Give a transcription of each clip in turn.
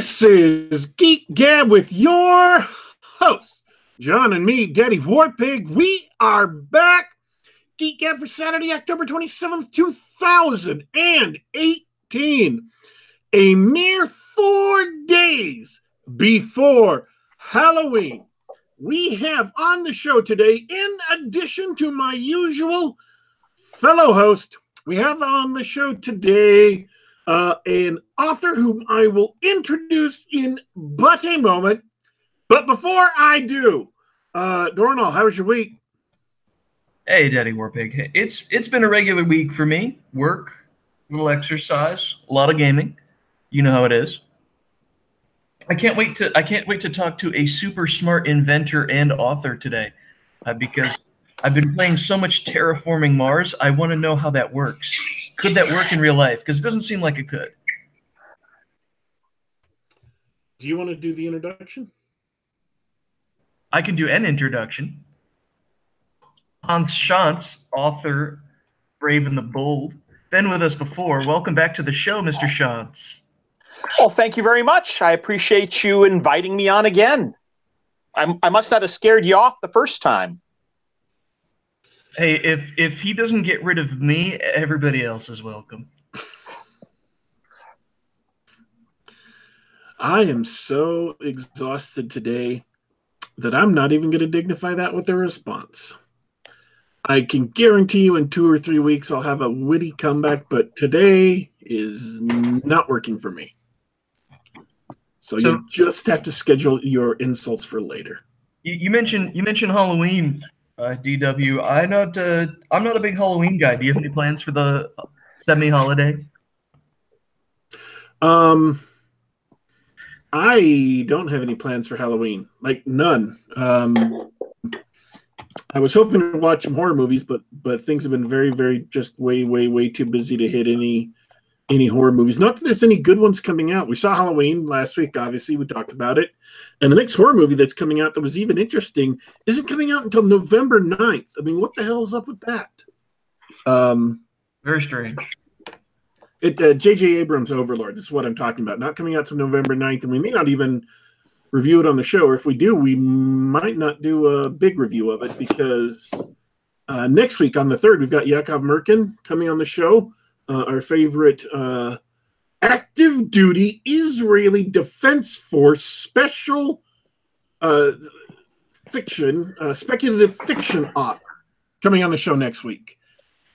This is Geek Gab with your host, John and me, Daddy Warpig. We are back. Geek Gab for Saturday, October 27th, 2018. A mere four days before Halloween. We have on the show today, in addition to my usual fellow host, we have on the show today uh, an author whom I will introduce in but a moment. But before I do, uh, Dornall, how was your week? Hey, Daddy Warpig. It's it's been a regular week for me. Work, little exercise, a lot of gaming. You know how it is. I can't wait to I can't wait to talk to a super smart inventor and author today, uh, because I've been playing so much terraforming Mars. I want to know how that works. Could that work in real life? Because it doesn't seem like it could. Do you want to do the introduction? I can do an introduction. Hans Schantz, author, Brave and the Bold, been with us before. Welcome back to the show, Mr. Schantz. Well, thank you very much. I appreciate you inviting me on again. I'm, I must not have scared you off the first time. Hey, if if he doesn't get rid of me, everybody else is welcome. I am so exhausted today that I'm not even going to dignify that with a response. I can guarantee you in two or three weeks I'll have a witty comeback, but today is not working for me. So, so you just have to schedule your insults for later. You, you mentioned you mentioned Halloween uh, DW. I not uh, I'm not a big Halloween guy. Do you have any plans for the semi holiday? Um, I don't have any plans for Halloween. Like none. Um, I was hoping to watch some horror movies, but but things have been very very just way way way too busy to hit any any horror movies. Not that there's any good ones coming out. We saw Halloween last week, obviously, we talked about it. And the next horror movie that's coming out that was even interesting isn't coming out until November 9th. I mean, what the hell is up with that? Um, Very strange. It J.J. Uh, Abrams Overlord is what I'm talking about. Not coming out till November 9th, and we may not even review it on the show. Or if we do, we might not do a big review of it because uh, next week on the 3rd, we've got Yakov Merkin coming on the show uh, our favorite uh, active duty Israeli Defense Force special uh, fiction, uh, speculative fiction author coming on the show next week.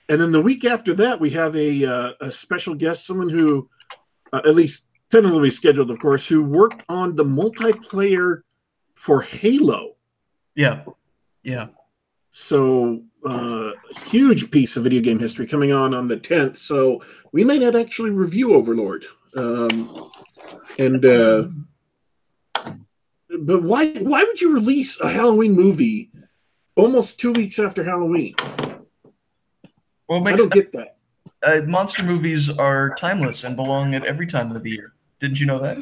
And then the week after that, we have a, uh, a special guest, someone who, uh, at least tentatively scheduled, of course, who worked on the multiplayer for Halo. Yeah. Yeah. So uh, huge piece of video game history coming on on the 10th. So we may not actually review Overlord. Um, and uh, but why why would you release a Halloween movie almost two weeks after Halloween? Well, I don't get that. Uh, monster movies are timeless and belong at every time of the year. Didn't you know that?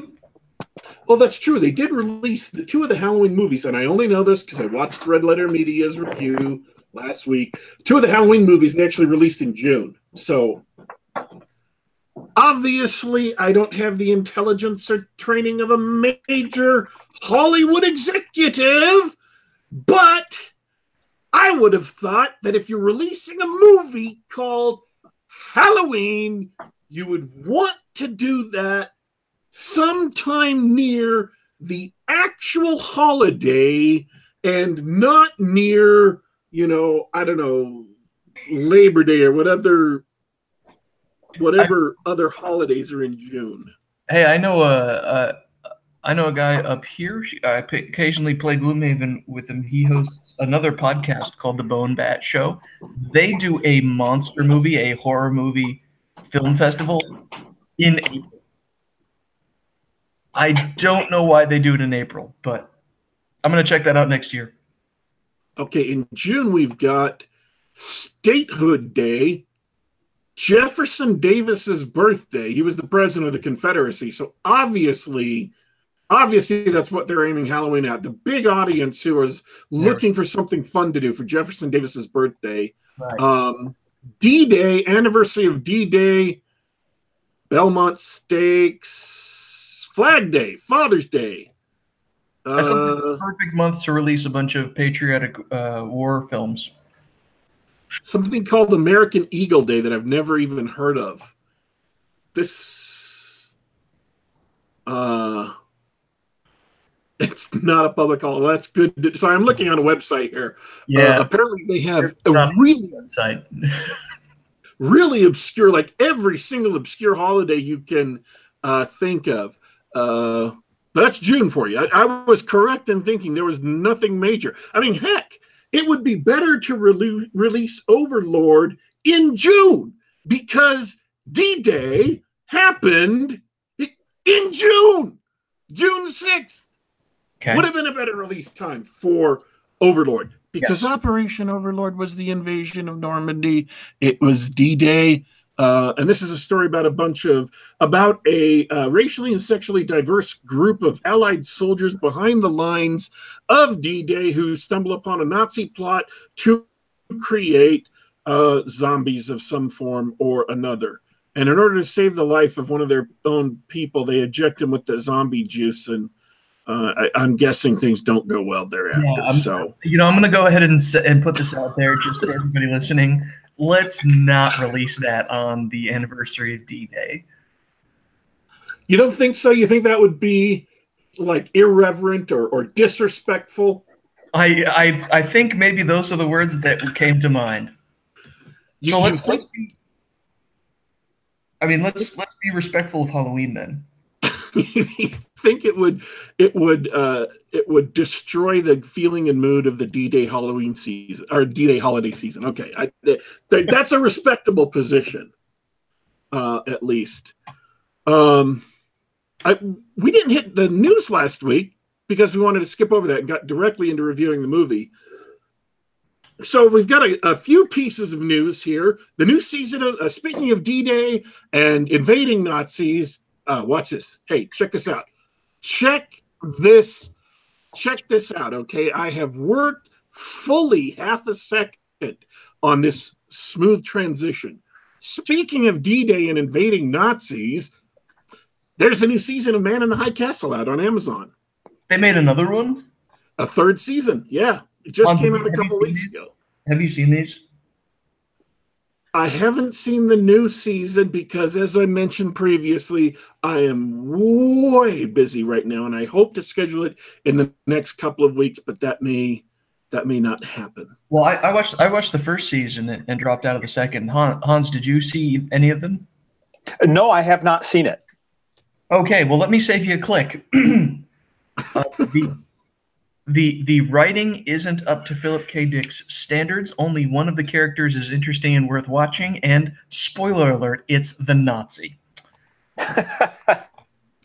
Well, that's true. They did release the two of the Halloween movies, and I only know this because I watched Red Letter Media's review last week. Two of the Halloween movies they actually released in June. So obviously, I don't have the intelligence or training of a major Hollywood executive, but I would have thought that if you're releasing a movie called Halloween, you would want to do that sometime near the actual holiday and not near you know, I don't know, Labor Day or whatever whatever I, other holidays are in June. Hey, I know a, a I know a guy up here. I occasionally play Gloomhaven with him. He hosts another podcast called The Bone Bat Show. They do a monster movie, a horror movie film festival in April. I don't know why they do it in April, but I'm going to check that out next year. Okay, in June we've got Statehood Day, Jefferson Davis's birthday. He was the president of the Confederacy, so obviously, obviously that's what they're aiming Halloween at. The big audience who is looking for something fun to do for Jefferson Davis's birthday. Right. Um, D-Day, anniversary of D-Day, Belmont Stakes, Flag Day, Father's Day. That sounds like Uh, perfect month to release a bunch of patriotic uh, war films. something called American Eagle Day that I've never even heard of. This, uh, it's not a public holiday. That's good. Sorry, I'm looking on a website here. Yeah, Uh, apparently they have a really, website. really obscure, like every single obscure holiday you can uh, think of. Uh, that's June for you. I, I was correct in thinking there was nothing major. I mean, heck, it would be better to rele- release Overlord in June because D Day happened in June. June 6th Okay. would have been a better release time for Overlord because Operation Overlord was the invasion of Normandy. It was D Day. Uh, and this is a story about a bunch of about a uh, racially and sexually diverse group of allied soldiers behind the lines of d-day who stumble upon a nazi plot to create uh, zombies of some form or another and in order to save the life of one of their own people they eject him with the zombie juice and uh, I, i'm guessing things don't go well thereafter Yeah, so you know, I'm going to go ahead and and put this out there just for everybody listening. Let's not release that on the anniversary of D-Day. you don't think so you think that would be like irreverent or, or disrespectful I, I I think maybe those are the words that came to mind. So you let's think- let's be. I mean, let's let's be respectful of Halloween then. think it would it would uh it would destroy the feeling and mood of the d-day halloween season or d-day holiday season. Okay I, th- th- that's a respectable position uh at least. Um i we didn't hit the news last week because we wanted to skip over that and got directly into reviewing the movie. So we've got a, a few pieces of news here. The new season of uh, speaking of d-day and invading nazis uh, watch this. Hey, check this out. Check this. Check this out. Okay, I have worked fully half a second on this smooth transition. Speaking of D-Day and invading Nazis, there's a new season of Man in the High Castle out on Amazon. They made another one. A third season. Yeah, it just Um, came out a couple weeks ago. Have you seen these? I haven't seen the new season because, as I mentioned previously, I am way busy right now, and I hope to schedule it in the next couple of weeks. But that may that may not happen. Well, I, I watched I watched the first season and, and dropped out of the second. Han, Hans, did you see any of them? No, I have not seen it. Okay, well, let me save you a click. uh, the, the the writing isn't up to Philip K. Dick's standards. Only one of the characters is interesting and worth watching. And spoiler alert, it's the Nazi.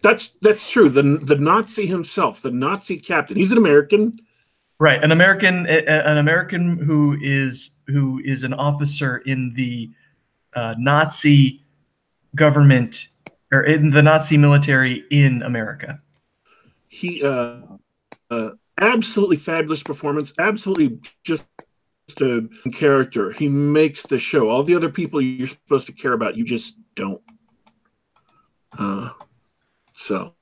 That's that's true. The the Nazi himself, the Nazi captain, he's an American. Right, an American, an American who is who is an officer in the uh, Nazi government or in the Nazi military in America. He uh, uh, absolutely fabulous performance. Absolutely just a character. He makes the show. All the other people you're supposed to care about, you just don't. Uh, so,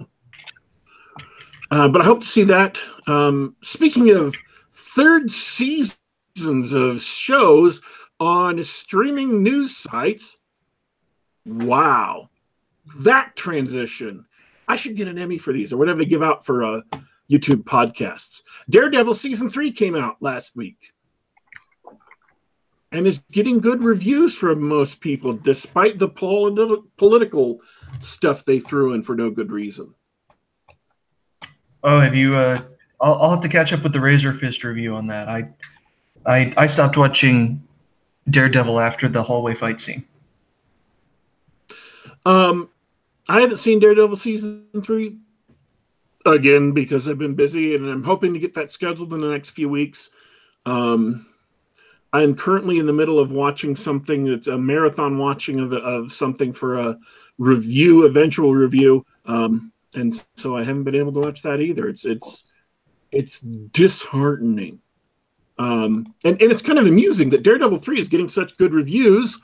uh, but I hope to see that. Um, speaking of third seasons of shows on streaming news sites, wow, that transition. I should get an Emmy for these or whatever they give out for uh, YouTube podcasts. Daredevil season three came out last week and is getting good reviews from most people, despite the pol- political stuff they threw in for no good reason. Oh, have you? Uh, I'll, I'll have to catch up with the Razor Fist review on that. I, I, I stopped watching Daredevil after the hallway fight scene. Um, I haven't seen Daredevil season three again because I've been busy, and I'm hoping to get that scheduled in the next few weeks. Um, I'm currently in the middle of watching something that's a marathon watching of, of something for a review, eventual review. Um, and so I haven't been able to watch that either. It's it's it's disheartening. Um, and, and it's kind of amusing that Daredevil 3 is getting such good reviews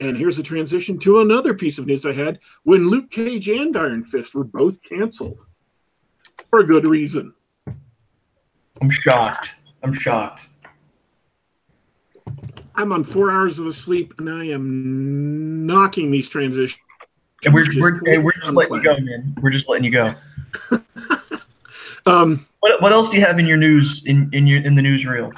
And here's a transition to another piece of news I had when Luke Cage and Iron Fist were both canceled for a good reason. I'm shocked. I'm shocked. I'm on four hours of the sleep and I am knocking these transitions. And we're, we're, hey, we're just letting you go, man. We're just letting you go. um, what, what else do you have in your news in, in your in the newsreel?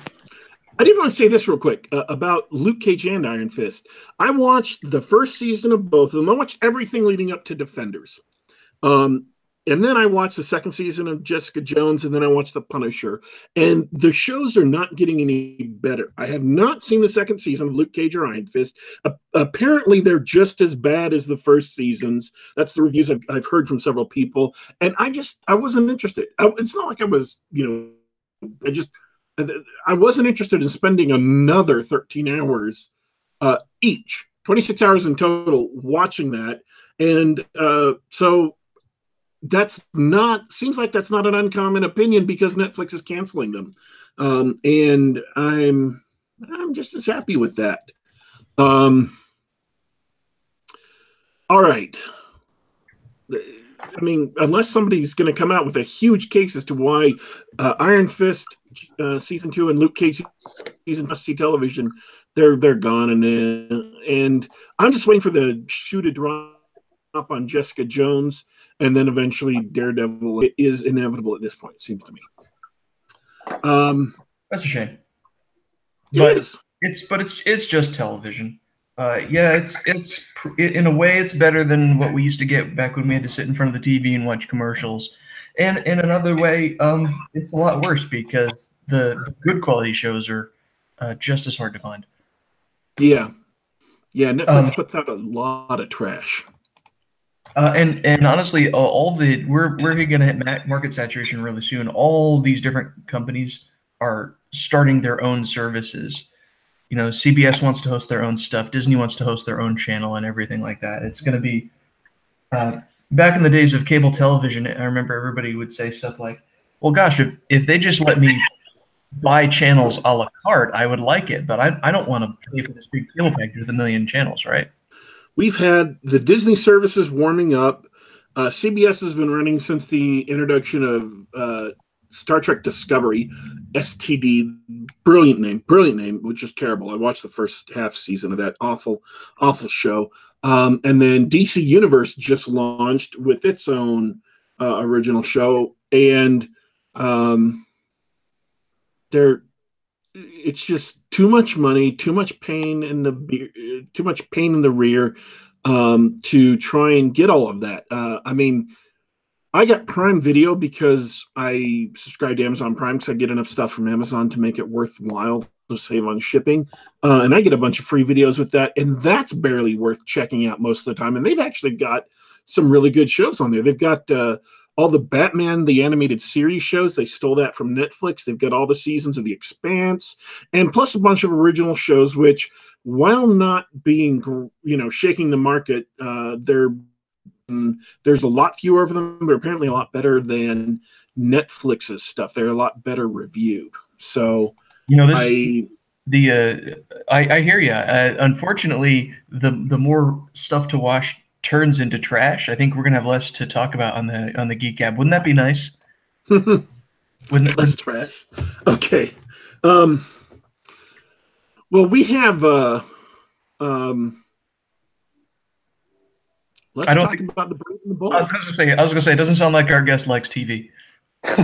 I did want to say this real quick uh, about Luke Cage and Iron Fist. I watched the first season of both of them. I watched everything leading up to Defenders. Um, and then I watched the second season of Jessica Jones, and then I watched The Punisher. And the shows are not getting any better. I have not seen the second season of Luke Cage or Iron Fist. Apparently, they're just as bad as the first seasons. That's the reviews I've, I've heard from several people. And I just, I wasn't interested. I, it's not like I was, you know, I just, I wasn't interested in spending another 13 hours uh, each, 26 hours in total, watching that. And uh, so that's not seems like that's not an uncommon opinion because Netflix is canceling them, um, and I'm I'm just as happy with that. Um, all right. I mean, unless somebody's going to come out with a huge case as to why uh, Iron Fist uh, season two and Luke Cage season must see television, they're they're gone, and and I'm just waiting for the shoe to drop on Jessica Jones and then eventually Daredevil it is inevitable at this point. It seems to me. Um, that's a shame. But it's but it's it's just television. Uh, yeah, it's it's in a way it's better than what we used to get back when we had to sit in front of the TV and watch commercials. And in another way, um, it's a lot worse because the good quality shows are uh, just as hard to find. Yeah, yeah. Netflix um, puts out a lot of trash. Uh, and and honestly, uh, all the we're we're going to hit market saturation really soon. All these different companies are starting their own services. You know, CBS wants to host their own stuff. Disney wants to host their own channel and everything like that. It's going to be uh, back in the days of cable television. I remember everybody would say stuff like, "Well, gosh, if if they just let me buy channels a la carte, I would like it, but I I don't want to pay for this big cable package with a million channels, right?" We've had the Disney services warming up. Uh, CBS has been running since the introduction of uh, Star Trek Discovery, STD. Brilliant name, brilliant name, which is terrible. I watched the first half season of that awful, awful show. Um, and then DC Universe just launched with its own uh, original show, and um, they're it's just too much money, too much pain in the too much pain in the rear um, to try and get all of that. Uh, I mean, I got Prime Video because I subscribe to Amazon Prime because I get enough stuff from Amazon to make it worthwhile to save on shipping, uh, and I get a bunch of free videos with that, and that's barely worth checking out most of the time. And they've actually got some really good shows on there. They've got uh, all the Batman the animated series shows. They stole that from Netflix. They've got all the seasons of The Expanse, and plus a bunch of original shows. Which, while not being you know shaking the market, uh, they're mm, there's a lot fewer of them, but apparently a lot better than Netflix's stuff. They're a lot better reviewed. So you know this. I, the uh, I, I hear you. Uh, unfortunately, the the more stuff to watch turns into trash, I think we're gonna have less to talk about on the on the Geek Gab. Wouldn't that be nice? Wouldn't it, less trash? Okay. Um, well, we have. Uh, um, let's I don't talk think, about the Brave and the Bold. I was gonna say. I was gonna say. It doesn't sound like our guest likes TV.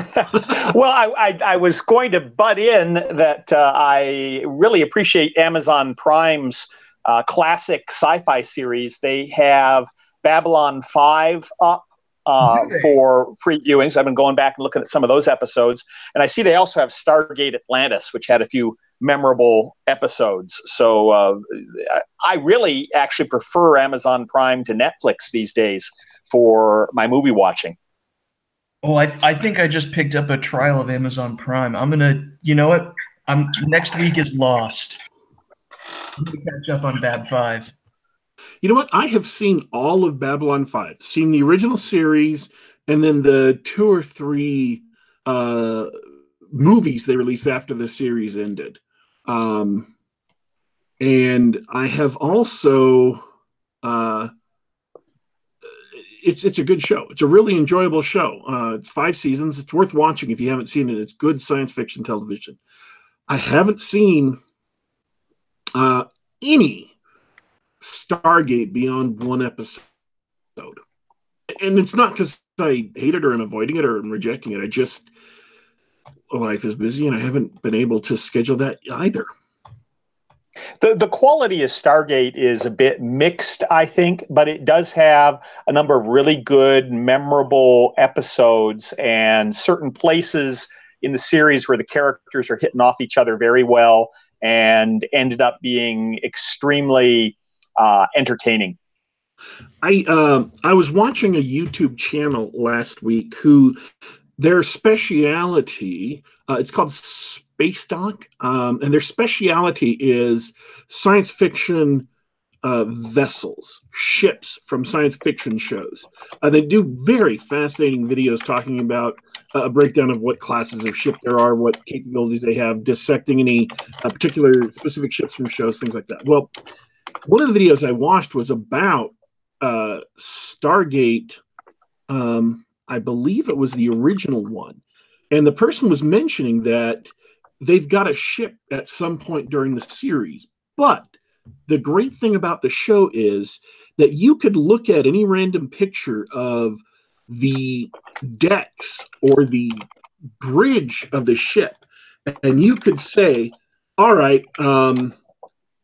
well, I, I, I, was going to butt in that uh, I really appreciate Amazon Prime's uh, classic sci-fi series. They have Babylon Five up uh, for free viewings. I've been going back and looking at some of those episodes, and I see they also have Stargate Atlantis, which had a few memorable episodes. So uh, I really actually prefer Amazon Prime to Netflix these days for my movie watching. Well, I, I think I just picked up a trial of Amazon Prime. I'm gonna, you know what? I'm next week is Lost catch up on Bab Five. You know what? I have seen all of Babylon Five. Seen the original series, and then the two or three uh, movies they released after the series ended. Um, and I have also. Uh, it's it's a good show. It's a really enjoyable show. Uh, it's five seasons. It's worth watching if you haven't seen it. It's good science fiction television. I haven't seen uh, any Stargate beyond one episode, and it's not because I hate it or I'm avoiding it or I'm rejecting it. I just life is busy and I haven't been able to schedule that either. The, the quality of Stargate is a bit mixed, I think, but it does have a number of really good, memorable episodes and certain places in the series where the characters are hitting off each other very well and ended up being extremely uh, entertaining. I uh, I was watching a YouTube channel last week who their speciality uh, it's called Space Doc, um, and their speciality is science fiction uh, vessels, ships from science fiction shows. Uh, they do very fascinating videos talking about uh, a breakdown of what classes of ship there are, what capabilities they have, dissecting any uh, particular specific ships from shows, things like that. Well, one of the videos I watched was about uh, Stargate. Um, I believe it was the original one. And the person was mentioning that they've got a ship at some point during the series. But the great thing about the show is that you could look at any random picture of the decks or the bridge of the ship, and you could say, all right, um,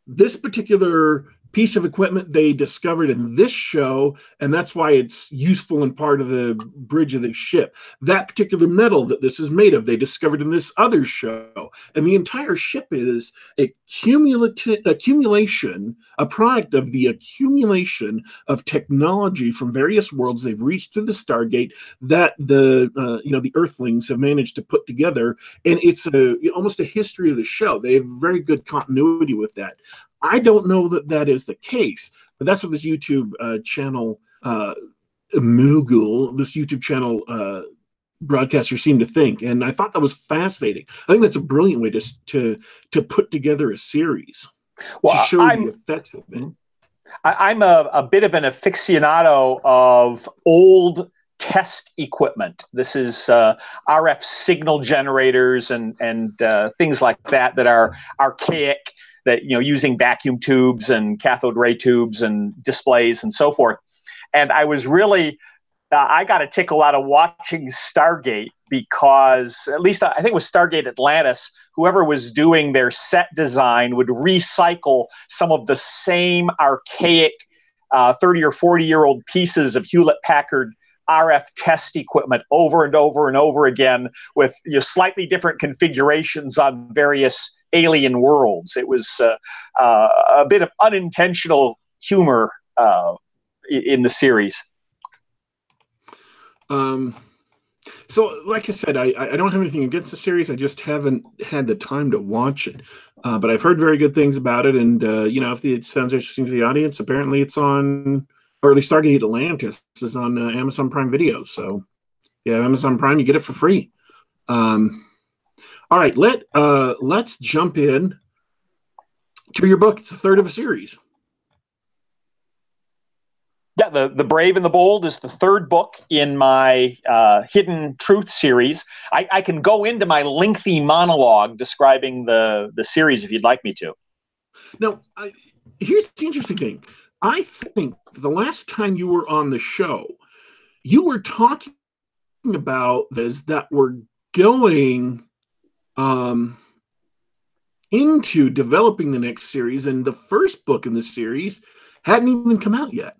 this particular piece of equipment they discovered in this show, and that's why it's useful and part of the bridge of the ship. That particular metal that this is made of, they discovered in this other show. And the entire ship is a cumulative accumulation, a product of the accumulation of technology from various worlds they've reached through the Stargate that the uh, you know the Earthlings have managed to put together. And it's a almost a history of the show. They have very good continuity with that. I don't know that that is the case, but that's what this YouTube uh, channel, uh, Moogle, this YouTube channel uh, broadcaster seemed to think, and I thought that was fascinating. I think that's a brilliant way to to to put together a series well, to show I'm, the effects of it. I, am a, a bit of an aficionado of old test equipment. This is uh, RF signal generators and and uh, things like that that are archaic that you know using vacuum tubes and cathode ray tubes and displays and so forth. And I was really uh, I got a tickle out of watching Stargate because at least I think it was Stargate Atlantis. Whoever was doing their set design would recycle some of the same archaic uh, 30 or 40 year old pieces of Hewlett Packard RF test equipment over and over and over again with you know, slightly different configurations on various alien worlds. It was uh, uh, a bit of unintentional humor uh, in the series. Um, so, like I said, I, I don't have anything against the series. I just haven't had the time to watch it. Uh, but I've heard very good things about it, and uh, you know, if it sounds interesting to the audience, apparently it's on, or at least Stargate Atlantis is on uh, Amazon Prime Video. So, yeah, Amazon Prime, you get it for free. Um, all right, let uh let's jump in to your book. It's the third of a series. Yeah, the, the Brave and the Bold is the third book in my uh, Hidden Truth series. I, I can go into my lengthy monologue describing the, the series if you'd like me to. Now, I, here's the interesting thing. I think the last time you were on the show, you were talking about this that we're going um, into developing the next series, and the first book in the series hadn't even come out yet.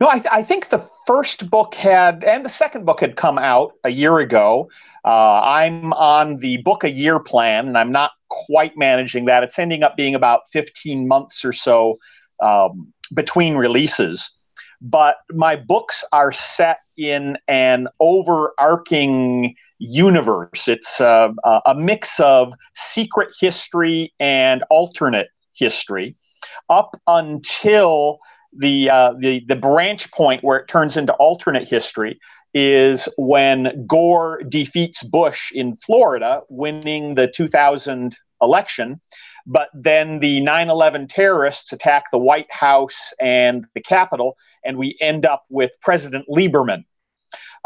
No, I, th- I, think the first book had, and the second book had come out a year ago. Uh, I'm on the book a year plan, and I'm not quite managing that. It's ending up being about 15 months or so um, between releases. But my books are set in an overarching universe. It's uh, a mix of secret history and alternate history up until the, uh, the, the branch point where it turns into alternate history is when Gore defeats Bush in Florida, winning the 2000 election. But then the 9 11 terrorists attack the White House and the Capitol, and we end up with President Lieberman.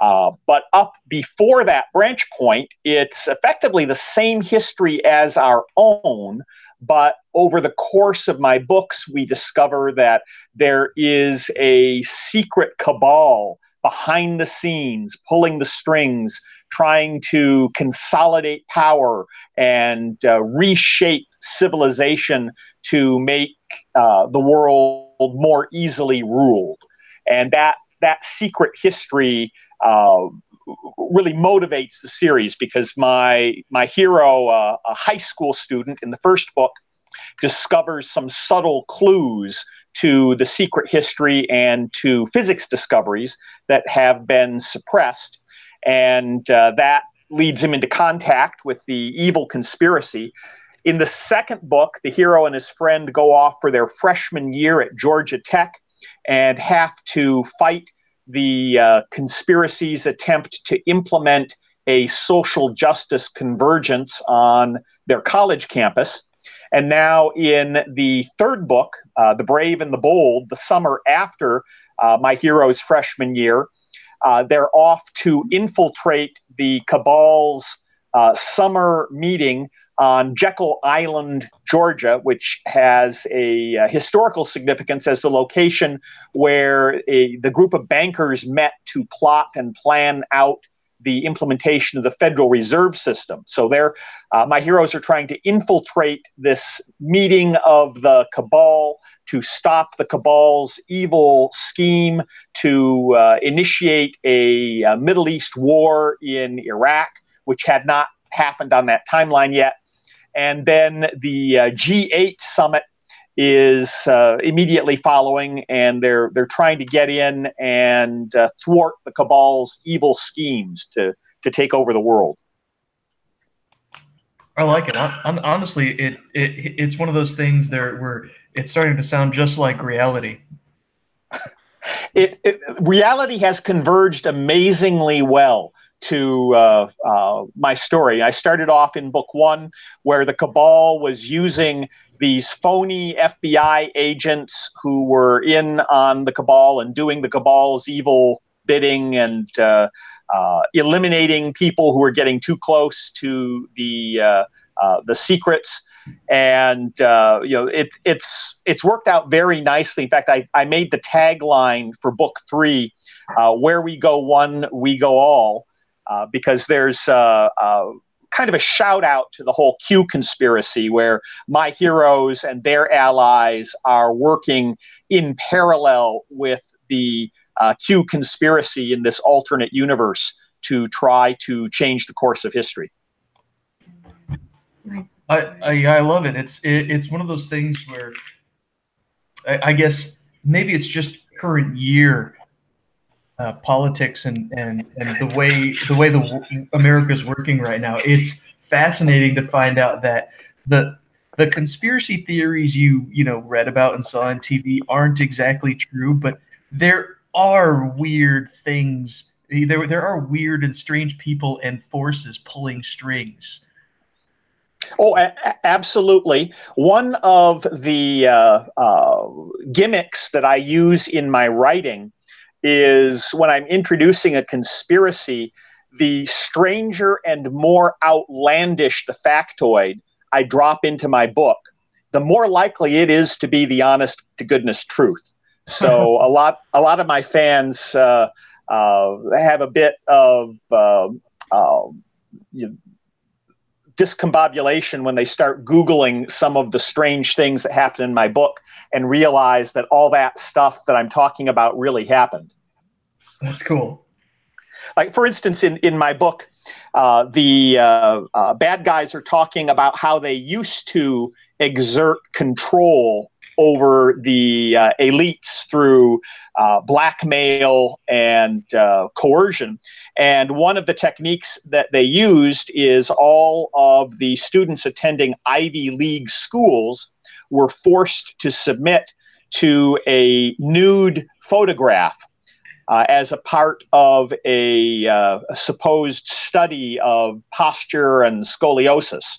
Uh, but up before that branch point, it's effectively the same history as our own. But over the course of my books, we discover that there is a secret cabal behind the scenes, pulling the strings, trying to consolidate power and uh, reshape civilization to make uh, the world more easily ruled. And that that secret history uh, really motivates the series because my my hero, uh, a high school student in the first book, discovers some subtle clues to the secret history and to physics discoveries that have been suppressed, and uh, that leads him into contact with the evil conspiracy. In the second book, the hero and his friend go off for their freshman year at Georgia Tech and have to fight the uh, conspiracy's attempt to implement a social justice convergence on their college campus. And now, in the third book, uh, The Brave and the Bold, the summer after uh, my hero's freshman year, uh, they're off to infiltrate the cabal's uh, summer meeting on Jekyll Island, Georgia, which has a, a historical significance as the location where a, the group of bankers met to plot and plan out the implementation of the Federal Reserve System. So, there, uh, my heroes are trying to infiltrate this meeting of the cabal to stop the cabal's evil scheme to uh, initiate a, a Middle East war in Iraq, which had not happened on that timeline yet and then the uh, G8 summit is uh, immediately following, and they're they're trying to get in and uh, thwart the cabal's evil schemes to to take over the world. I like it. I, honestly, it, it it's one of those things there where it's starting to sound just like reality. it, it reality has converged amazingly well to uh, uh, my story. I started off in book one where the cabal was using these phony FBI agents who were in on the cabal and doing the cabal's evil bidding and uh, uh eliminating people who were getting too close to the uh, uh, the secrets. And you know it, it's it's worked out very nicely. In fact, I, I made the tagline for book three, "Where we go one, we go all." Uh, because there's uh, uh, kind of a shout out to the whole Q conspiracy where my heroes and their allies are working in parallel with the uh, Q conspiracy in this alternate universe to try to change the course of history. I, I, I love it. It's it, it's one of those things where I, I guess maybe it's just current year uh, politics and, and and the way the way the America is working right now. It's fascinating to find out that the the conspiracy theories you you know read about and saw on TV aren't exactly true, but there are weird things. There there are weird and strange people and forces pulling strings. Oh, absolutely. One of the uh, uh, gimmicks that I use in my writing is when I'm introducing a conspiracy, the stranger and more outlandish the factoid I drop into my book, the more likely it is to be the honest to goodness truth. So a lot, a lot of my fans uh, uh, have a bit of uh, you know, discombobulation when they start Googling some of the strange things that happen in my book and realize that all that stuff that I'm talking about really happened. That's cool. Like, for instance, in, in my book, uh, the uh, uh, bad guys are talking about how they used to exert control over the uh, elites through uh, blackmail and uh, coercion. And one of the techniques that they used is all of the students attending Ivy League schools were forced to submit to a nude photograph uh, as a part of a, uh, a, supposed study of posture and scoliosis.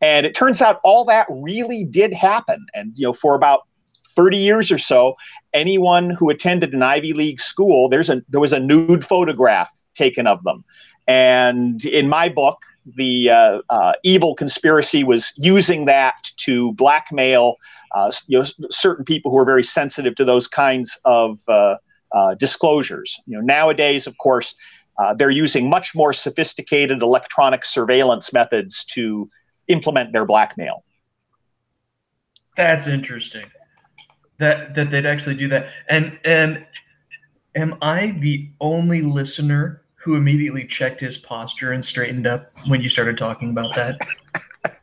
And it turns out all that really did happen. And you know, for about 30 years or so, anyone who attended an Ivy League school, there's a there was a nude photograph taken of them. And in my book, the uh, uh, evil conspiracy was using that to blackmail uh, you know, certain people who are very sensitive to those kinds of uh, uh, disclosures. You know, nowadays, of course, uh, they're using much more sophisticated electronic surveillance methods to implement their blackmail. That's interesting. That that they'd actually do that. And and am I the only listener who immediately checked his posture and straightened up when you started talking about that?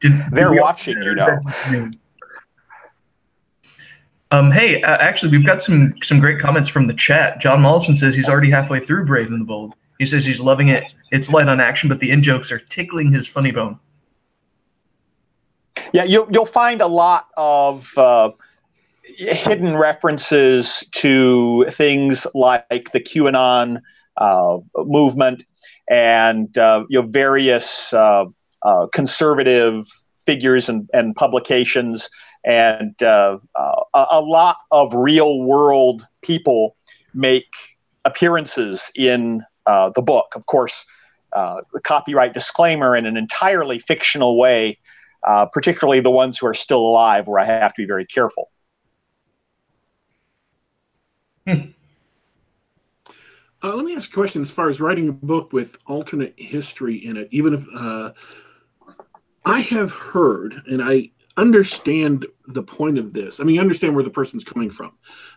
Did, They're did watching, you know. Um, hey, uh, actually, we've got some some great comments from the chat. John Mollison says he's already halfway through Brave and the Bold. He says he's loving it. It's light on action, but the in jokes are tickling his funny bone. Yeah, you'll you'll find a lot of uh, hidden references to things like the QAnon uh, movement and uh, you know various uh, uh, conservative figures and, and publications and uh, uh, a lot of real world people make appearances in uh, the book. Of course, uh, the copyright disclaimer in an entirely fictional way, uh, particularly the ones who are still alive, where I have to be very careful. Hmm. Uh, let me ask a question as far as writing a book with alternate history in it. Even if I have heard, and I understand the point of this. I mean, understand where the person's coming from.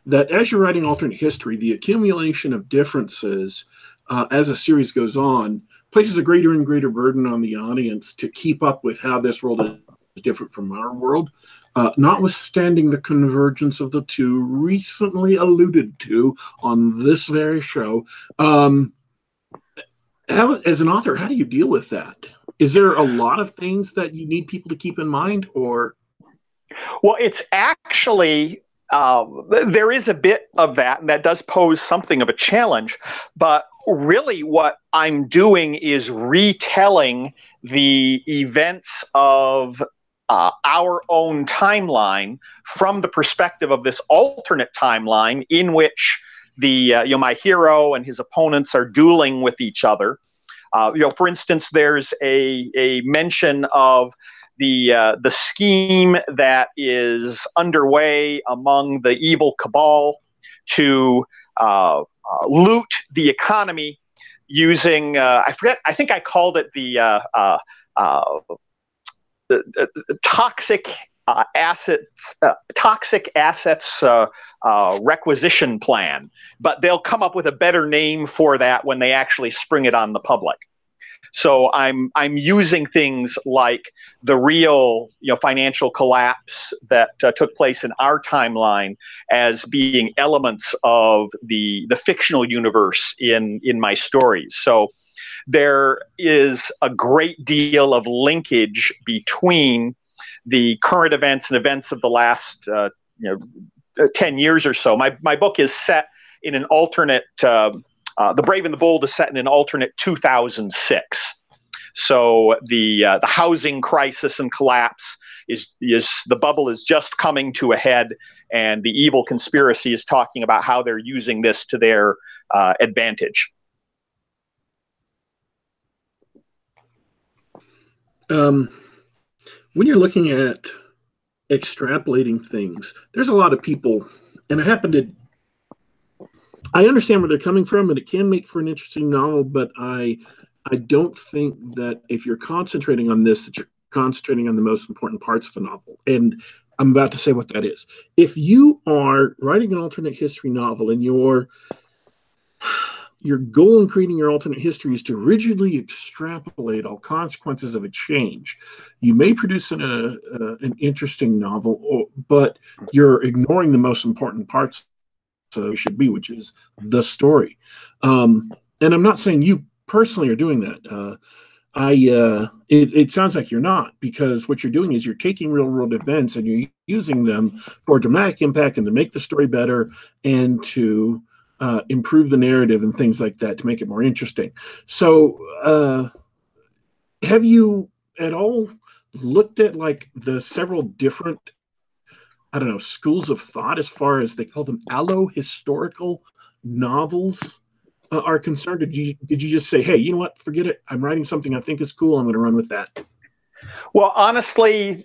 That as you're writing alternate history, the accumulation of differences uh, as a series goes on places a greater and greater burden on the audience to keep up with how this world is different from our world. Uh, notwithstanding the convergence of the two recently alluded to on this very show. Um, how, as an author, how do you deal with that? is there a lot of things that you need people to keep in mind or well it's actually uh, there is a bit of that and that does pose something of a challenge but really what i'm doing is retelling the events of uh, our own timeline from the perspective of this alternate timeline in which the uh, you know my hero and his opponents are dueling with each other. Uh, you know, for instance, there's a, a mention of the uh, the scheme that is underway among the evil cabal to Uh, uh, loot the economy using uh, I forget I think I called it the, uh, uh the, the toxic assets toxic assets requisition plan but they'll come up with a better name for that when they actually spring it on the public. So I'm I'm using things like the real you know financial collapse that uh, took place in our timeline as being elements of the the fictional universe in in my stories. So there is a great deal of linkage between the current events and events of the last uh, you know 10 years or so. My my book is set in an alternate. Uh, uh, the Brave and the Bold is set in an alternate 2006. So the uh, the housing crisis and collapse is is the bubble is just coming to a head, and the evil conspiracy is talking about how they're using this to their uh, advantage. Um, when you're looking at extrapolating things, there's a lot of people, and I happen to I understand where they're coming from, and it can make for an interesting novel. But I, I don't think that if you're concentrating on this, that you're concentrating on the most important parts of a novel. And I'm about to say what that is. If you are writing an alternate history novel, and your your goal in creating your alternate history is to rigidly extrapolate all consequences of a change. You may produce an, uh, uh, an interesting novel, but you're ignoring the most important parts so should be, which is the story. Um, and I'm not saying you personally are doing that. Uh, I uh, it, it sounds like you're not because what you're doing is you're taking real world events and you're using them for dramatic impact and to make the story better and to uh, improve the narrative and things like that to make it more interesting. So, uh, have you at all looked at like the several different I don't know schools of thought as far as they call them allo historical novels uh, are concerned? Did you did you just say, hey, you know what, forget it? I'm writing something I think is cool. I'm going to run with that. Well, honestly,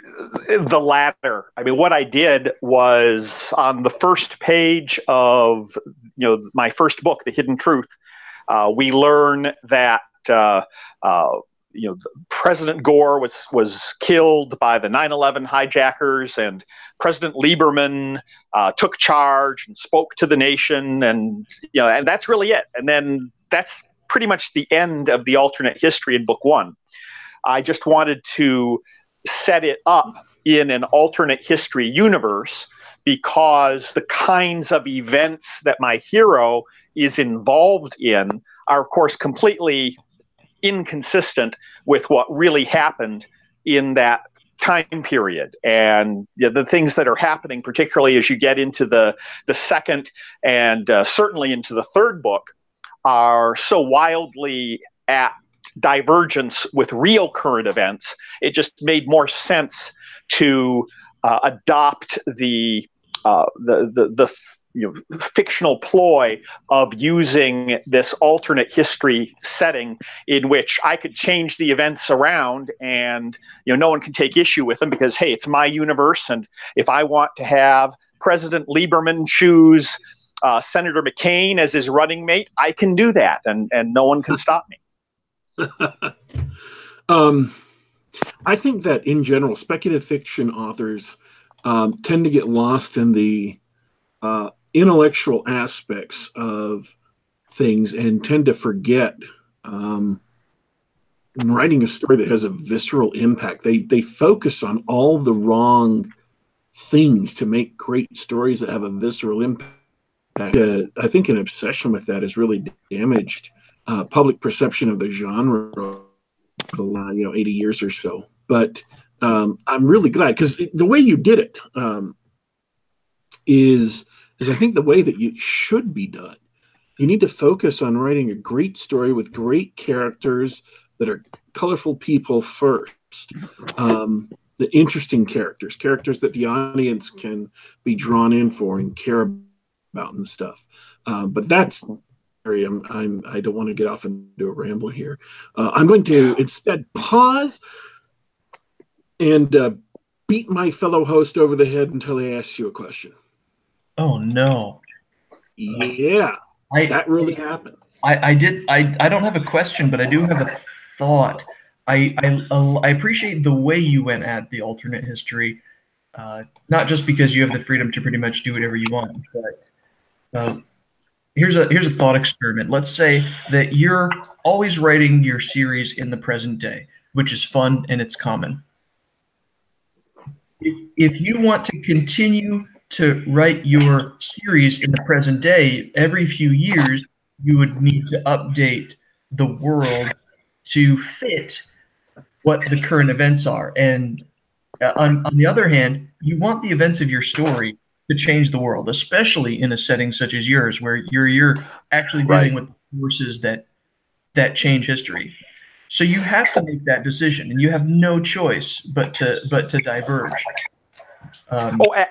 the latter. I mean, what I did was on the first page of you know my first book, The Hidden Truth. Uh, we learn that uh, uh, you know President Gore was was killed by the 9/11 hijackers, and President Lieberman uh, took charge and spoke to the nation, and you know, and that's really it. And then that's pretty much the end of the alternate history in book one. I just wanted to set it up in an alternate history universe because the kinds of events that my hero is involved in are, of course, completely inconsistent with what really happened in that time period. And you know, the things that are happening particularly as you get into the the second and uh, certainly into the third book are so wildly at divergence with real current events it just made more sense to uh, adopt the, uh, the the the you know, fictional ploy of using this alternate history setting in which I could change the events around and you know no one can take issue with them because hey it's my universe and if I want to have President Lieberman choose uh, Senator McCain as his running mate I can do that and and no one can stop me. um, I think that in general speculative fiction authors um, tend to get lost in the uh, intellectual aspects of things and tend to forget um, writing a story that has a visceral impact. They they focus on all the wrong things to make great stories that have a visceral impact. Uh, I think an obsession with that has really damaged uh, public perception of the genre for the last you know 80 years or so. But um, I'm really glad because the way you did it um, is is I think the way that you should be done. You need to focus on writing a great story with great characters that are colorful people first. Um, the interesting characters, characters that the audience can be drawn in for and care about and stuff. Uh, but that's I'm, I'm I don't want to get off into a ramble here. Uh, I'm going to instead pause and uh, beat my fellow host over the head until he asks you a question. Oh no. Yeah. I, that really happened. I, I did I, I don't have a question, but I do have a thought. I, I I appreciate the way you went at the alternate history, uh, not just because you have the freedom to pretty much do whatever you want, but uh, here's a here's a thought experiment. Let's say that you're always writing your series in the present day, which is fun and it's common. If, if you want to continue to write your series in the present day, every few years, you would need to update the world to fit what the current events are. And uh, on, on the other hand, you want the events of your story to change the world, especially in a setting such as yours, where you're you're actually dealing right. with forces that that change history. So you have to make that decision, and you have no choice but to but to diverge. Um, oh, a-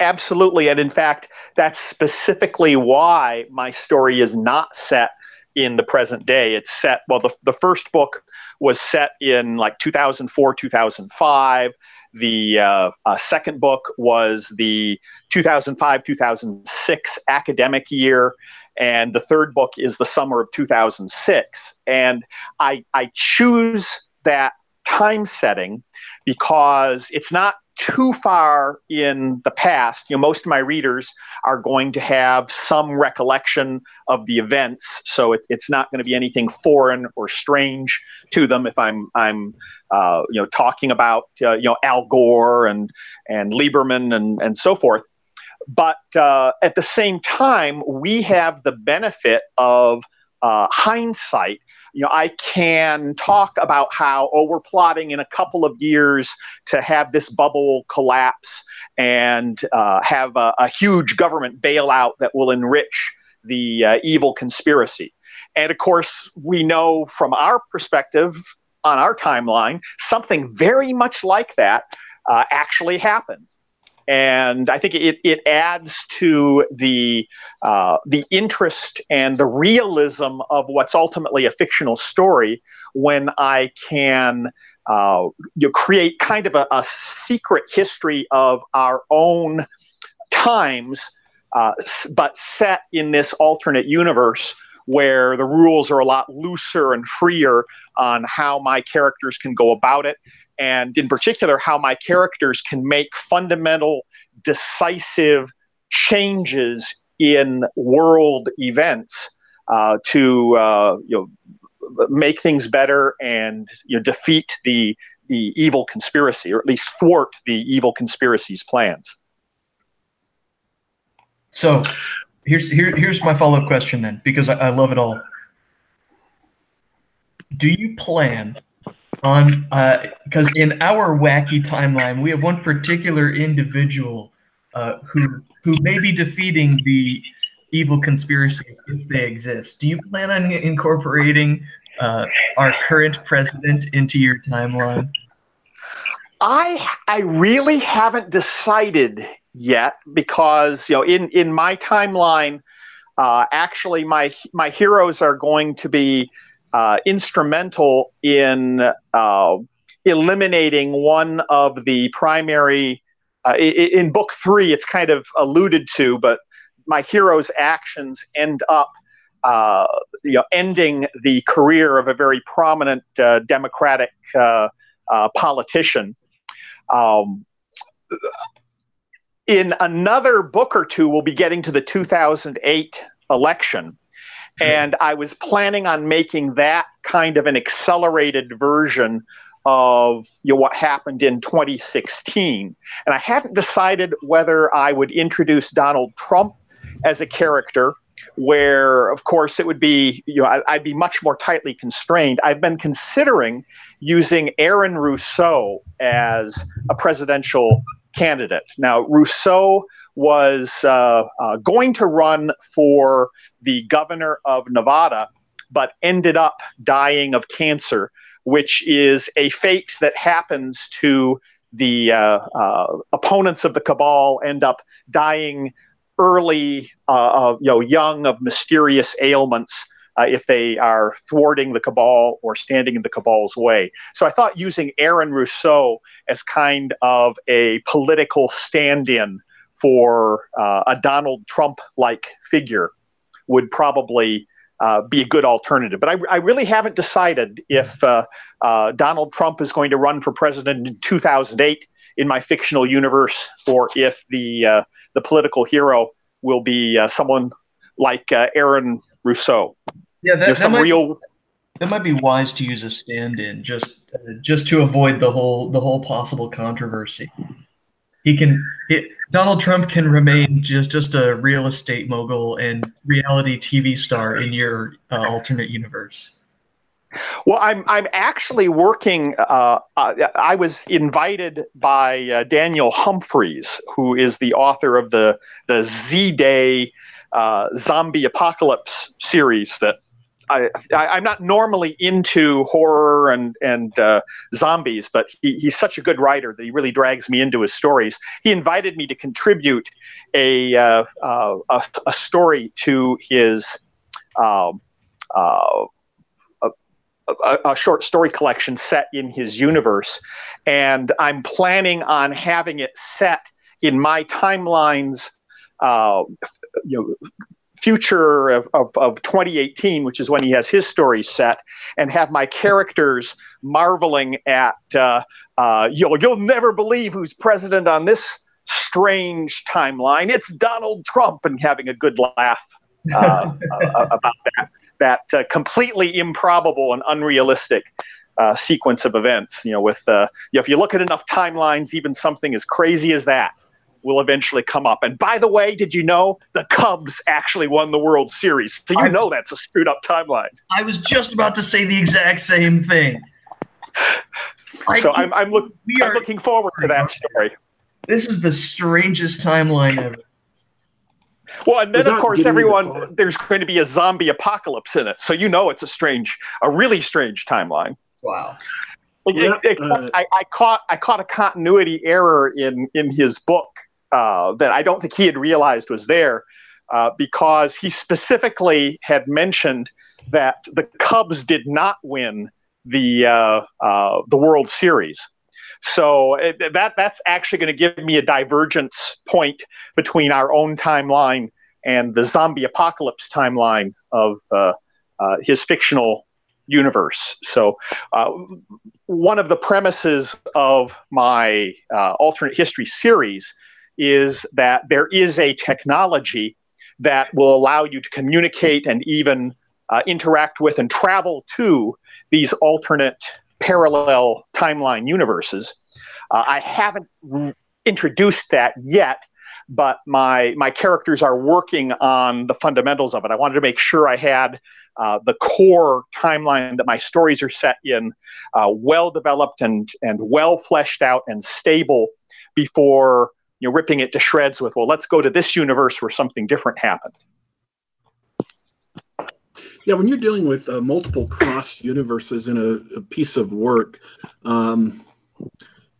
absolutely. And in fact, that's specifically why my story is not set in the present day. It's set, well, the, the first book was set in like 2004, 2005. The uh, uh, second book was the 2005, 2006 academic year. And the third book is the summer of 2006. And I, I choose that time setting because it's not too far in the past, you know, most of my readers are going to have some recollection of the events, so it, it's not going to be anything foreign or strange to them if I'm I'm uh, you know talking about uh, you know Al Gore and and Lieberman and and so forth. But uh, at the same time, we have the benefit of uh, hindsight you know, I can talk about how, oh, we're plotting in a couple of years to have this bubble collapse and uh, have a, a, huge government bailout that will enrich the uh, evil conspiracy. And of course, we know from our perspective, on our timeline, something very much like that uh, actually happened. And I think it, it adds to the uh, the interest and the realism of what's ultimately a fictional story when I can uh, you create kind of a, a, secret history of our own times, uh, but set in this alternate universe where the rules are a lot looser and freer on how my characters can go about it, and in particular, how my characters can make fundamental, decisive changes in world events uh, to uh, you know make things better and you know defeat the the evil conspiracy, or at least thwart the evil conspiracy's plans. So, here's here, here's my follow up question then, because I, I love it all. Do you plan on uh because uh, in our wacky timeline we have one particular individual uh, who who may be defeating the evil conspiracies if they exist. Do you plan on incorporating uh, our current president into your timeline? I I really haven't decided yet because you know in in my timeline, uh, actually my my heroes are going to be uh, instrumental in uh, eliminating one of the primary. Uh, in, book three, it's kind of alluded to, but my hero's actions end up uh, you know, ending the career of a very prominent uh, Democratic uh, uh, politician. Um, in another book or two, we'll be getting to the 2008 election. And I was planning on making that kind of an accelerated version of you know, what happened in 2016. And I hadn't decided whether I would introduce Donald Trump as a character where of course it would be you know I, would be much more tightly constrained i've been considering using aaron russo as a presidential candidate now russo was uh, uh, going to run for the governor of nevada but ended up dying of cancer which is a fate that happens to the uh, uh opponents of the cabal end up dying early, uh, you know, young of mysterious ailments uh, if they are thwarting the cabal or standing in the cabal's way. So I thought using Aaron Russo as kind of a political stand-in for uh, a Donald Trump-like figure would probably uh, be a good alternative. But I, I, really haven't decided if uh, uh, Donald Trump is going to run for president in 2008 in my fictional universe, or if the uh, the political hero will be uh, someone like uh, Aaron Russo. Yeah, that, some that real. That might be wise to use a stand-in just uh, just to avoid the whole the whole possible controversy. He can Donald Trump can remain just just a real estate mogul and reality TV star in your uh, alternate universe. Well, I'm I'm actually working. Uh, uh, I was invited by uh, Daniel Humphreys, who is the author of the the Z Day uh, zombie apocalypse series. That I, I am not normally into horror and and uh, zombies, but he, he's such a good writer that he really drags me into his stories. He invited me to contribute a uh, a, a, story to his. Um, a, a, short story collection set in his universe. And I'm planning on having it set in my timelines, uh, you know, future of, of, of 2018, which is when he has his story set, and have my characters marveling at, uh, uh, you'll, you'll never believe who's president on this strange timeline. It's Donald Trump, and having a good laugh uh, uh about that that uh, completely improbable and unrealistic uh, sequence of events. You know, with uh, you know, if you look at enough timelines, even something as crazy as that will eventually come up. And by the way, did you know the Cubs actually won the World Series? So you know that's a screwed up timeline. I was just about to say the exact same thing. so I'm, I'm, look, I'm looking forward to that story. This is the strangest timeline ever. Well, and then of course everyone there's going to be a zombie apocalypse in it, so you know it's a strange, a really strange timeline. Wow. Yeah, uh, I, I, caught I caught a continuity error in in his book uh, that I don't think he had realized was there uh, because he specifically had mentioned that the Cubs did not win the uh, uh, the World Series. So it, that that's actually going to give me a divergence point between our own timeline and the zombie apocalypse timeline of uh, his fictional universe. So uh, one of the premises of my uh, alternate history series is that there is a technology that will allow you to communicate and even uh, interact with and travel to these alternate parallel timeline universes. Uh, I haven't introduced that yet, but my my characters are working on the fundamentals of it. I wanted to make sure I had uh, the core timeline that my stories are set in uh, well developed and and well fleshed out and stable before you know ripping it to shreds with well let's go to this universe where something different happened. Yeah, when you're dealing with uh, multiple cross universes in a, a piece of work, um,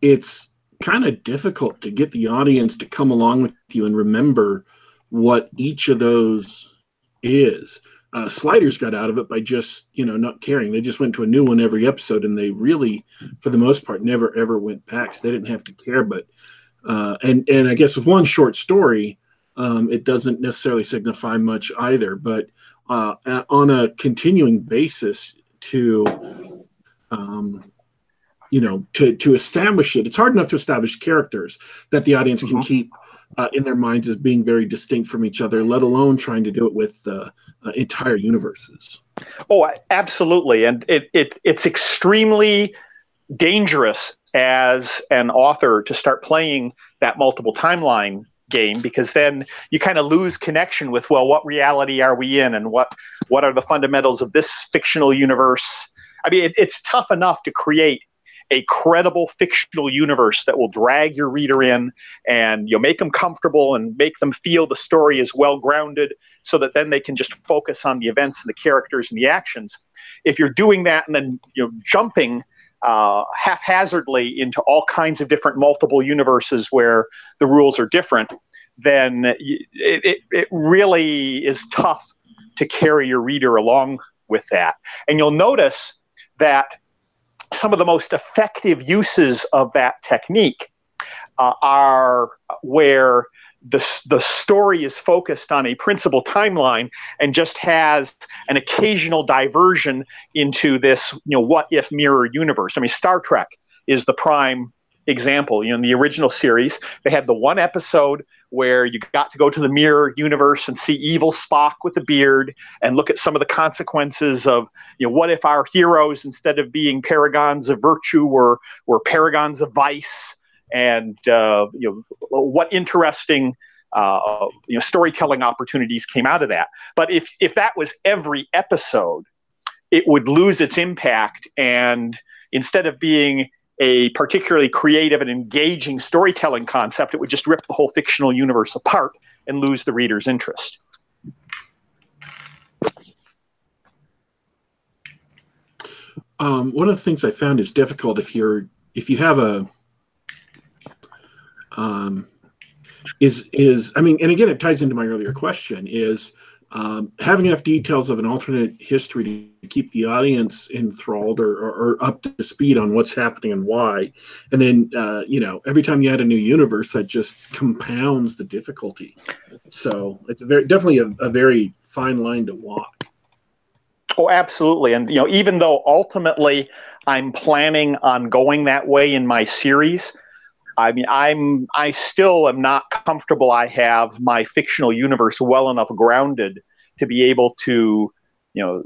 it's kind of difficult to get the audience to come along with you and remember what each of those is. Uh, Sliders got out of it by just you know not caring. They just went to a new one every episode, and they really, for the most part, never ever went back. So they didn't have to care. But uh, and and I guess with one short story, um, it doesn't necessarily signify much either. But uh, on a continuing basis to um, you know to to establish it it's hard enough to establish characters that the audience mm-hmm. can keep uh, in their minds as being very distinct from each other let alone trying to do it with uh, uh, entire universes oh absolutely and it, it it's extremely dangerous as an author to start playing that multiple timeline game because then you kind of lose connection with well what reality are we in and what what are the fundamentals of this fictional universe? I mean it, it's tough enough to create a credible fictional universe that will drag your reader in and you know make them comfortable and make them feel the story is well grounded so that then they can just focus on the events and the characters and the actions. If you're doing that and then you know jumping uh, haphazardly into all kinds of different multiple universes where the rules are different then it, it, it really is tough to carry your reader along with that. And you'll notice that some of the most effective uses of that technique uh, are where the, the story is focused on a principal timeline and just has an occasional diversion into this you know what if mirror universe i mean star trek is the prime example you know in the original series they had the one episode where you got to go to the mirror universe and see evil Spock with a beard and look at some of the consequences of, you know, what if our heroes, instead of being paragons of virtue, were, were paragons of vice? And, uh, you know, what interesting, uh, you know, storytelling opportunities came out of that. But if, if that was every episode, it would lose its impact. And instead of being a particularly creative and engaging storytelling concept, it would just rip the whole fictional universe apart and lose the reader's interest. Um, one of the things I found is difficult if you're if you have a um, is is I mean, and again, it ties into my earlier question is um, having enough details of an alternate history to keep the audience enthralled or, or, or, up to speed on what's happening and why. And then, uh, you know, every time you add a new universe, that just compounds the difficulty. So it's very, definitely a, a very fine line to walk. Oh, absolutely. And, you know, even though ultimately I'm planning on going that way in my series, I mean, I'm I still am not comfortable. I have my fictional universe well enough grounded to be able to, you know,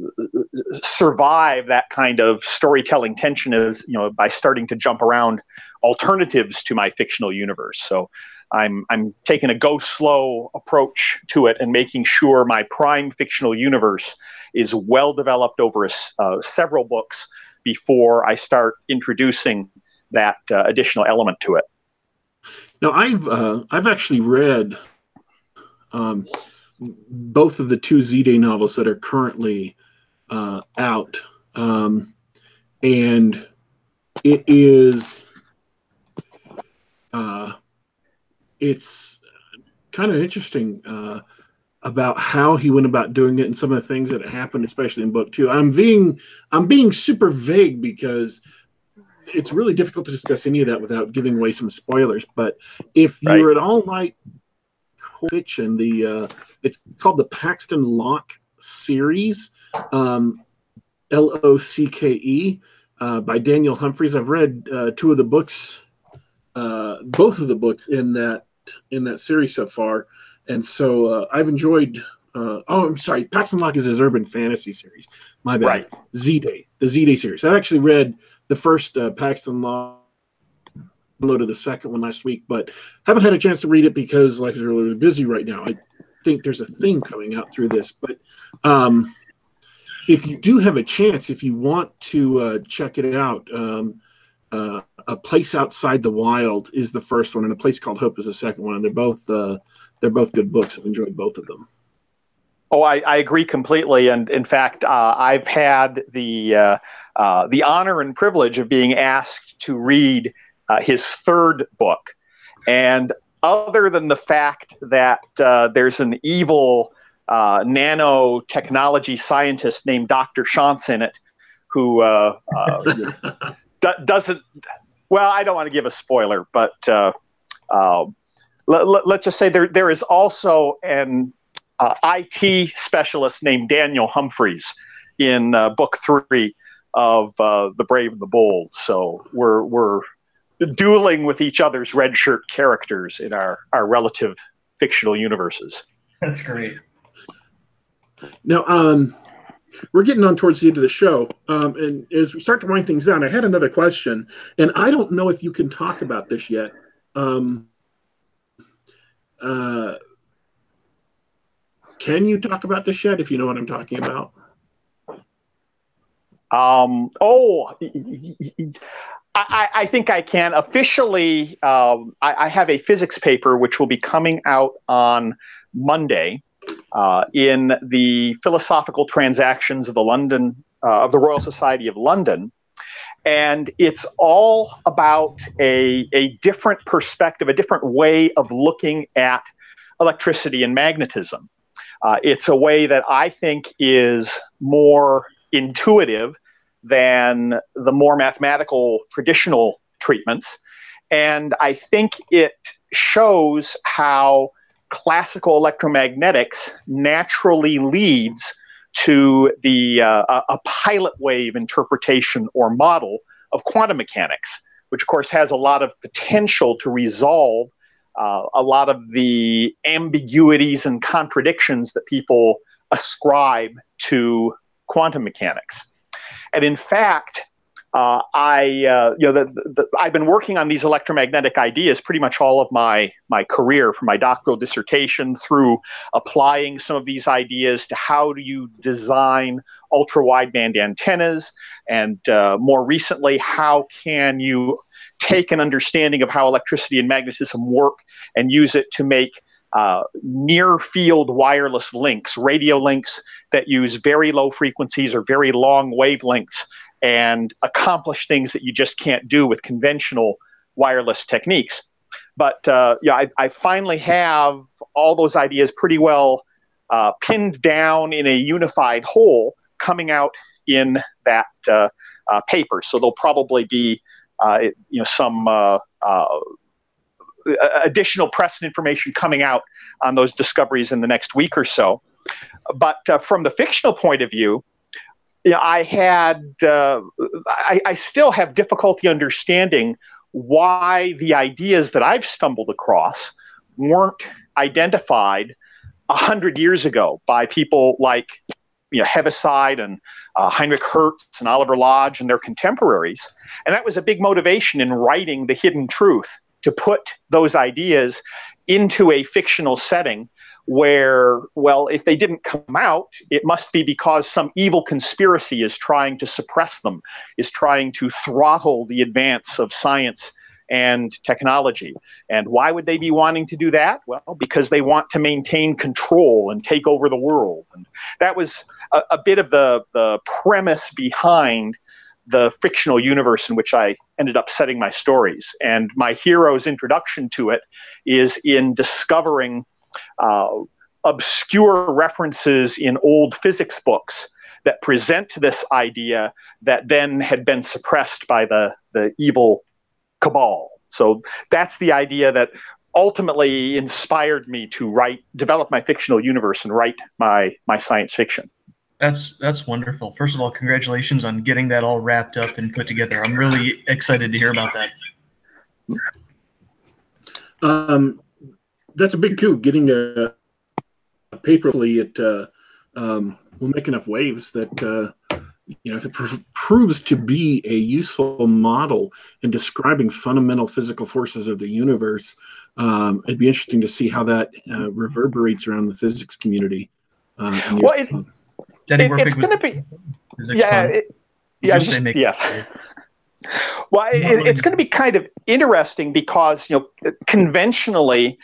survive that kind of storytelling tension as you know by starting to jump around alternatives to my fictional universe. So. I'm, I'm taking a go slow approach to it and making sure my prime fictional universe is well developed over uh, several books before I start introducing that uh, additional element to it. Now, I've uh, I've actually read um, both of the two Z Day novels that are currently uh, out, um, and it is uh, it's kind of interesting uh, about how he went about doing it and some of the things that happened, especially in book two. I'm being I'm being super vague because it's really difficult to discuss any of that without giving away some spoilers. But if right. you're at all like fiction, the uh, it's called the Paxton Locke series, um, L O C K E, uh, by Daniel Humphreys. I've read uh, two of the books, uh, both of the books in that in that series so far, and so uh, I've enjoyed. Uh, oh, I'm sorry. Paxton Locke is his urban fantasy series. My bad. Right. Z Day, the Z Day series. I've actually read the first uh, Paxton Locke downloaded the second one last week, but haven't had a chance to read it because life is really, really busy right now. I think there's a thing coming out through this, but um, if you do have a chance, if you want to uh, check it out, um, uh, a place outside the wild is the first one, and a place called Hope is the second one, and they're both uh, they're both good books. I've enjoyed both of them. Oh, I, I agree completely, and in fact, uh, I've had the uh, uh, the honor and privilege of being asked to read uh, his third book. And other than the fact that uh, there's an evil uh, nanotechnology scientist named Dr. Schantz in it, who uh, uh, d- doesn't, well, I don't want to give a spoiler, but uh, um, let, us just say there, there is also an IT specialist named Daniel Humphreys in book three of The Brave and the Bold. So we're, we're dueling with each other's red shirt characters in our, our relative fictional universes. That's great. Now, um, we're getting on towards the end of the show. Um, and as we start to wind things down, I had another question, and I don't know if you can talk about this yet. Um, uh, can you talk about the shed if you know what I'm talking about? Um, oh, I, I, think I can officially. Um, I, I, have a physics paper which will be coming out on Monday uh, in the Philosophical Transactions of the London uh, of the Royal Society of London, and it's all about a a different perspective, a different way of looking at electricity and magnetism. Uh, it's a way that I think is more intuitive than the more mathematical traditional treatments. And I think it shows how classical electromagnetics naturally leads to the uh, a pilot wave interpretation or model of quantum mechanics, which of course has a lot of potential to resolve uh, a lot of the ambiguities and contradictions that people ascribe to quantum mechanics. And in fact, uh, I, uh, you know, the, the, I've been working on these electromagnetic ideas pretty much all of my my career, from my doctoral dissertation through applying some of these ideas to how do you design ultra wideband antennas, and uh, more recently, how can you take an understanding of how electricity and magnetism work and use it to make uh, near field wireless links, radio links that use very low frequencies or very long wavelengths and accomplish things that you just can't do with conventional wireless techniques. But uh, yeah, I, I, finally have all those ideas pretty well uh, pinned down in a unified whole coming out in that uh, uh paper. So they'll probably be uh, you know some additional press and information coming out on those discoveries in the next week or so. But uh, from the fictional point of view, you know, I had, uh, I, I still have difficulty understanding why the ideas that I've stumbled across weren't identified a hundred years ago by people like you know Heaviside and uh, Heinrich Hertz and Oliver Lodge and their contemporaries, and that was a big motivation in writing the Hidden Truth to put those ideas into a fictional setting where, well, if they didn't come out, it must be because some evil conspiracy is trying to suppress them, is trying to throttle the advance of science and technology. And why would they be wanting to do that? Well, because they want to maintain control and take over the world. And that was a, a bit of the, the premise behind the fictional universe in which I ended up setting my stories. And my hero's introduction to it is in discovering uh, obscure references in old physics books that present this idea that then had been suppressed by the, the evil cabal. So that's the idea that ultimately inspired me to write, develop my fictional universe and write my, my science fiction. That's that's wonderful. First of all, congratulations on getting that all wrapped up and put together. I'm really excited to hear about that. Um, that's a big coup. Getting a, a paperly it uh, um, will make enough waves that uh, you know if it pr- proves to be a useful model in describing fundamental physical forces of the universe. Um, it'd be interesting to see how that uh, reverberates around the physics community. Uh, well, it, Denny it, it's going to be yeah, it, yeah, just, yeah. Well, it, it's going to be kind of interesting because you know conventionally,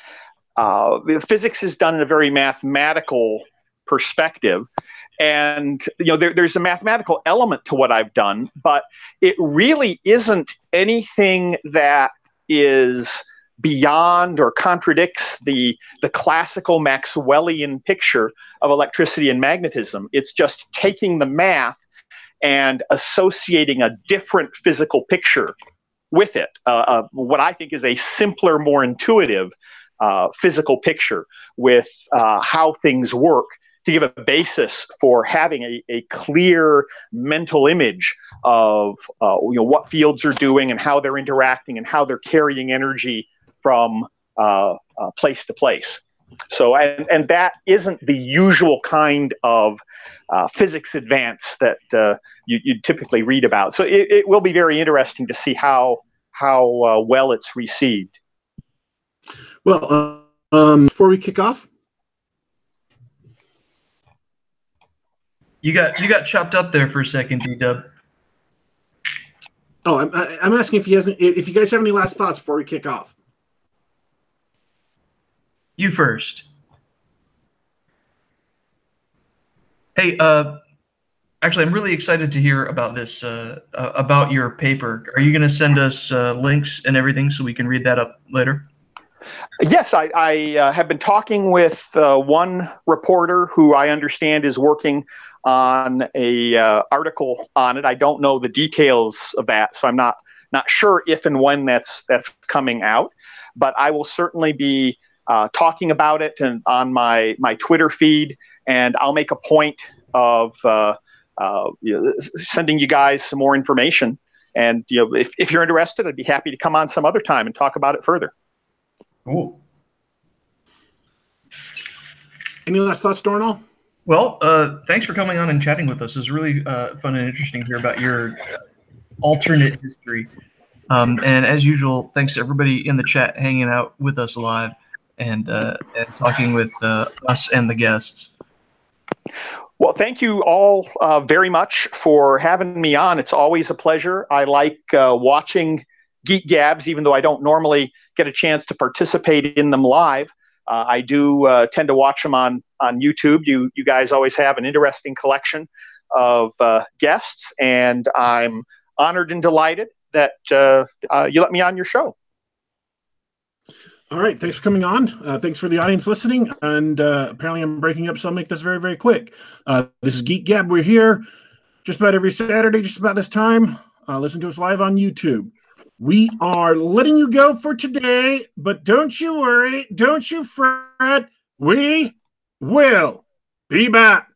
uh, physics is done in a very mathematical perspective, and you know there, there's a mathematical element to what I've done, but it really isn't anything that is beyond or contradicts the the classical Maxwellian picture of electricity and magnetism. It's just taking the math and associating a different physical picture with it. Uh, uh, what I think is a simpler, more intuitive uh, physical picture with uh, how things work to give a basis for having a, a clear mental image of uh, you know what fields are doing and how they're interacting and how they're carrying energy from uh, uh, place to place. So, and, and that isn't the usual kind of uh, physics advance that uh, you, you typically read about. So, it, it, will be very interesting to see how how uh, well it's received. Well, um, before we kick off, you got you got chopped up there for a second, D Dub. Oh, I'm, I'm asking if he hasn't. If you guys have any last thoughts before we kick off. You first. Hey, uh, actually, I'm really excited to hear about this, uh, uh, about your paper. Are you going to send us uh, links and everything so we can read that up later? Yes, I, I uh, have been talking with uh, one reporter who I understand is working on a uh, article on it. I don't know the details of that, so I'm not not sure if and when that's that's coming out. But I will certainly be uh, talking about it and on my my Twitter feed, and I'll make a point of uh, uh, you know, sending you guys some more information. And you know, if, if you're interested, I'd be happy to come on some other time and talk about it further. Cool. Any last thoughts, Dornall? Well, uh, thanks for coming on and chatting with us. It's really uh, fun and interesting to hear about your alternate history. Um, and as usual, thanks to everybody in the chat hanging out with us live and uh, and talking with uh, us and the guests. Well, thank you all uh, very much for having me on. It's always a pleasure. I like uh, watching Geek Gabs, even though I don't normally get a chance to participate in them live. Uh, I do uh, tend to watch them on on YouTube. You you guys always have an interesting collection of guests, and I'm honored and delighted that you let me on your show. All right. Thanks for coming on. Uh, thanks for the audience listening. And uh, apparently, I'm breaking up, so I'll make this very, very quick. Uh, this is Geek Gab. We're here just about every Saturday, just about this time. Uh, listen to us live on YouTube. We are letting you go for today, but don't you worry. Don't you fret. We will be back.